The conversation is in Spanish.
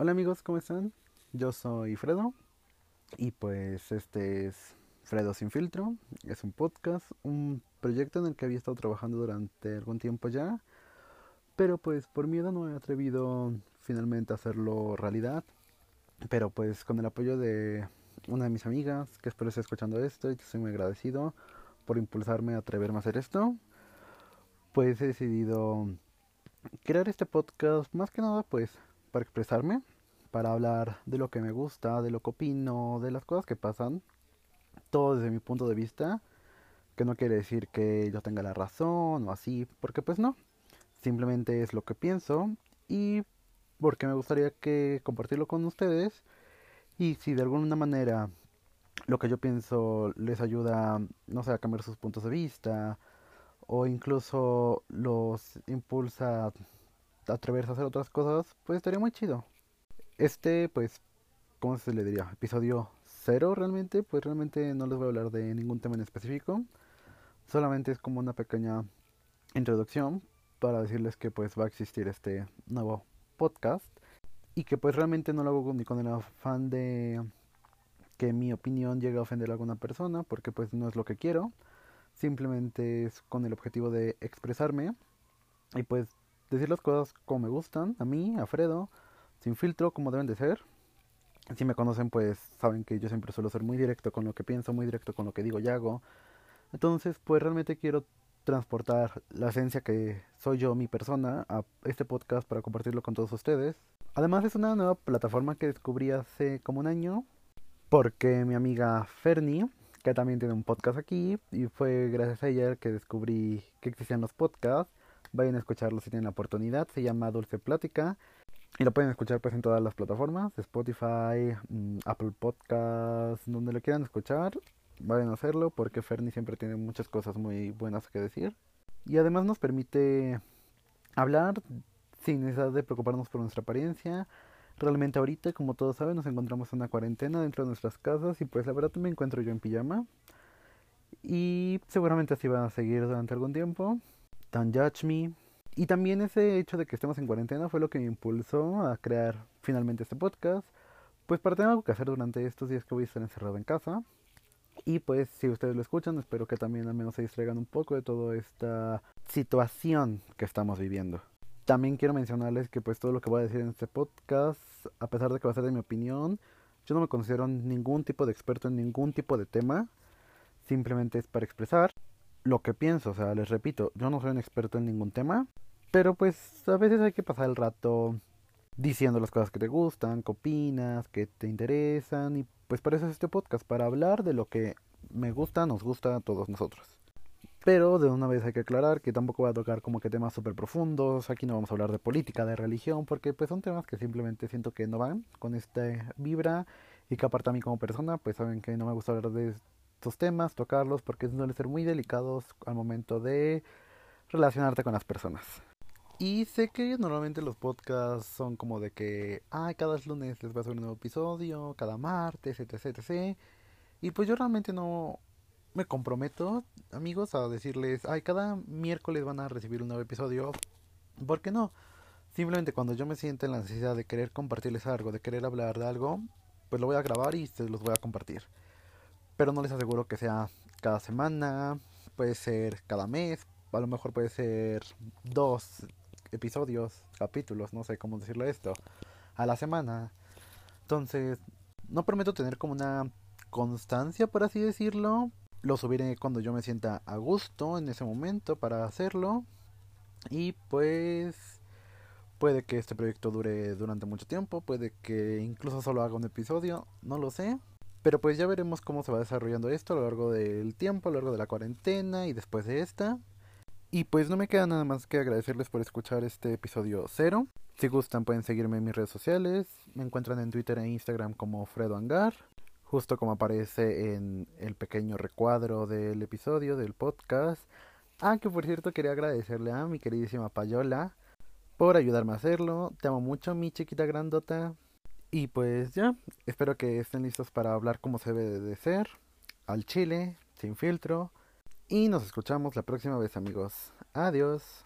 Hola amigos, ¿cómo están? Yo soy Fredo y pues este es Fredo sin filtro. Es un podcast, un proyecto en el que había estado trabajando durante algún tiempo ya, pero pues por miedo no he atrevido finalmente a hacerlo realidad. Pero pues con el apoyo de una de mis amigas, que espero esté escuchando esto y estoy muy agradecido por impulsarme a atreverme a hacer esto, pues he decidido crear este podcast más que nada pues para expresarme, para hablar de lo que me gusta, de lo que opino, de las cosas que pasan, todo desde mi punto de vista, que no quiere decir que yo tenga la razón o así, porque pues no, simplemente es lo que pienso y porque me gustaría que compartirlo con ustedes y si de alguna manera lo que yo pienso les ayuda, no sé, a cambiar sus puntos de vista o incluso los impulsa atreverse a hacer otras cosas, pues estaría muy chido. Este, pues, ¿cómo se le diría? Episodio cero realmente, pues realmente no les voy a hablar de ningún tema en específico. Solamente es como una pequeña introducción para decirles que pues va a existir este nuevo podcast y que pues realmente no lo hago ni con el afán de que mi opinión llegue a ofender a alguna persona porque pues no es lo que quiero simplemente es con el objetivo de expresarme y pues decir las cosas como me gustan, a mí, a Fredo, sin filtro, como deben de ser. Si me conocen, pues saben que yo siempre suelo ser muy directo con lo que pienso, muy directo con lo que digo y hago. Entonces, pues realmente quiero transportar la esencia que soy yo, mi persona, a este podcast para compartirlo con todos ustedes. Además, es una nueva plataforma que descubrí hace como un año, porque mi amiga Fernie, que también tiene un podcast aquí, y fue gracias a ella que descubrí que existían los podcasts Vayan a escucharlo si tienen la oportunidad. Se llama Dulce Plática. Y lo pueden escuchar pues en todas las plataformas. Spotify, mm, Apple Podcasts, donde lo quieran escuchar. Vayan a hacerlo porque Fernie siempre tiene muchas cosas muy buenas que decir. Y además nos permite hablar sin necesidad de preocuparnos por nuestra apariencia. Realmente ahorita, como todos saben, nos encontramos en una cuarentena dentro de nuestras casas y pues la verdad me encuentro yo en pijama. Y seguramente así va a seguir durante algún tiempo. Don't Judge Me. Y también ese hecho de que estemos en cuarentena fue lo que me impulsó a crear finalmente este podcast. Pues para tener algo que hacer durante estos días que voy a estar encerrado en casa. Y pues si ustedes lo escuchan, espero que también al menos se distraigan un poco de toda esta situación que estamos viviendo. También quiero mencionarles que pues todo lo que voy a decir en este podcast, a pesar de que va a ser de mi opinión, yo no me considero ningún tipo de experto en ningún tipo de tema. Simplemente es para expresar lo que pienso. O sea, les repito, yo no soy un experto en ningún tema, pero pues a veces hay que pasar el rato diciendo las cosas que te gustan, que opinas, que te interesan y pues para eso es este podcast, para hablar de lo que me gusta, nos gusta a todos nosotros. Pero de una vez hay que aclarar que tampoco voy a tocar como que temas súper profundos, aquí no vamos a hablar de política, de religión, porque pues son temas que simplemente siento que no van con esta vibra y que aparte a mí como persona pues saben que no me gusta hablar de estos temas, tocarlos, porque suelen ser muy delicados al momento de relacionarte con las personas. Y sé que normalmente los podcasts son como de que, ay, cada lunes les va a hacer un nuevo episodio, cada martes, etc, etc. Y pues yo realmente no me comprometo, amigos, a decirles, ay, cada miércoles van a recibir un nuevo episodio. ¿Por qué no? Simplemente cuando yo me sienta en la necesidad de querer compartirles algo, de querer hablar de algo, pues lo voy a grabar y se los voy a compartir pero no les aseguro que sea cada semana, puede ser cada mes, a lo mejor puede ser dos episodios, capítulos, no sé cómo decirlo esto, a la semana. Entonces, no prometo tener como una constancia, por así decirlo. Lo subiré cuando yo me sienta a gusto en ese momento para hacerlo. Y pues puede que este proyecto dure durante mucho tiempo, puede que incluso solo haga un episodio, no lo sé. Pero pues ya veremos cómo se va desarrollando esto a lo largo del tiempo, a lo largo de la cuarentena y después de esta. Y pues no me queda nada más que agradecerles por escuchar este episodio cero. Si gustan pueden seguirme en mis redes sociales. Me encuentran en Twitter e Instagram como Fredo Angar. Justo como aparece en el pequeño recuadro del episodio del podcast. Ah, que por cierto quería agradecerle a mi queridísima Payola por ayudarme a hacerlo. Te amo mucho, mi chiquita grandota. Y pues ya, espero que estén listos para hablar como se debe de ser, al chile, sin filtro. Y nos escuchamos la próxima vez amigos. Adiós.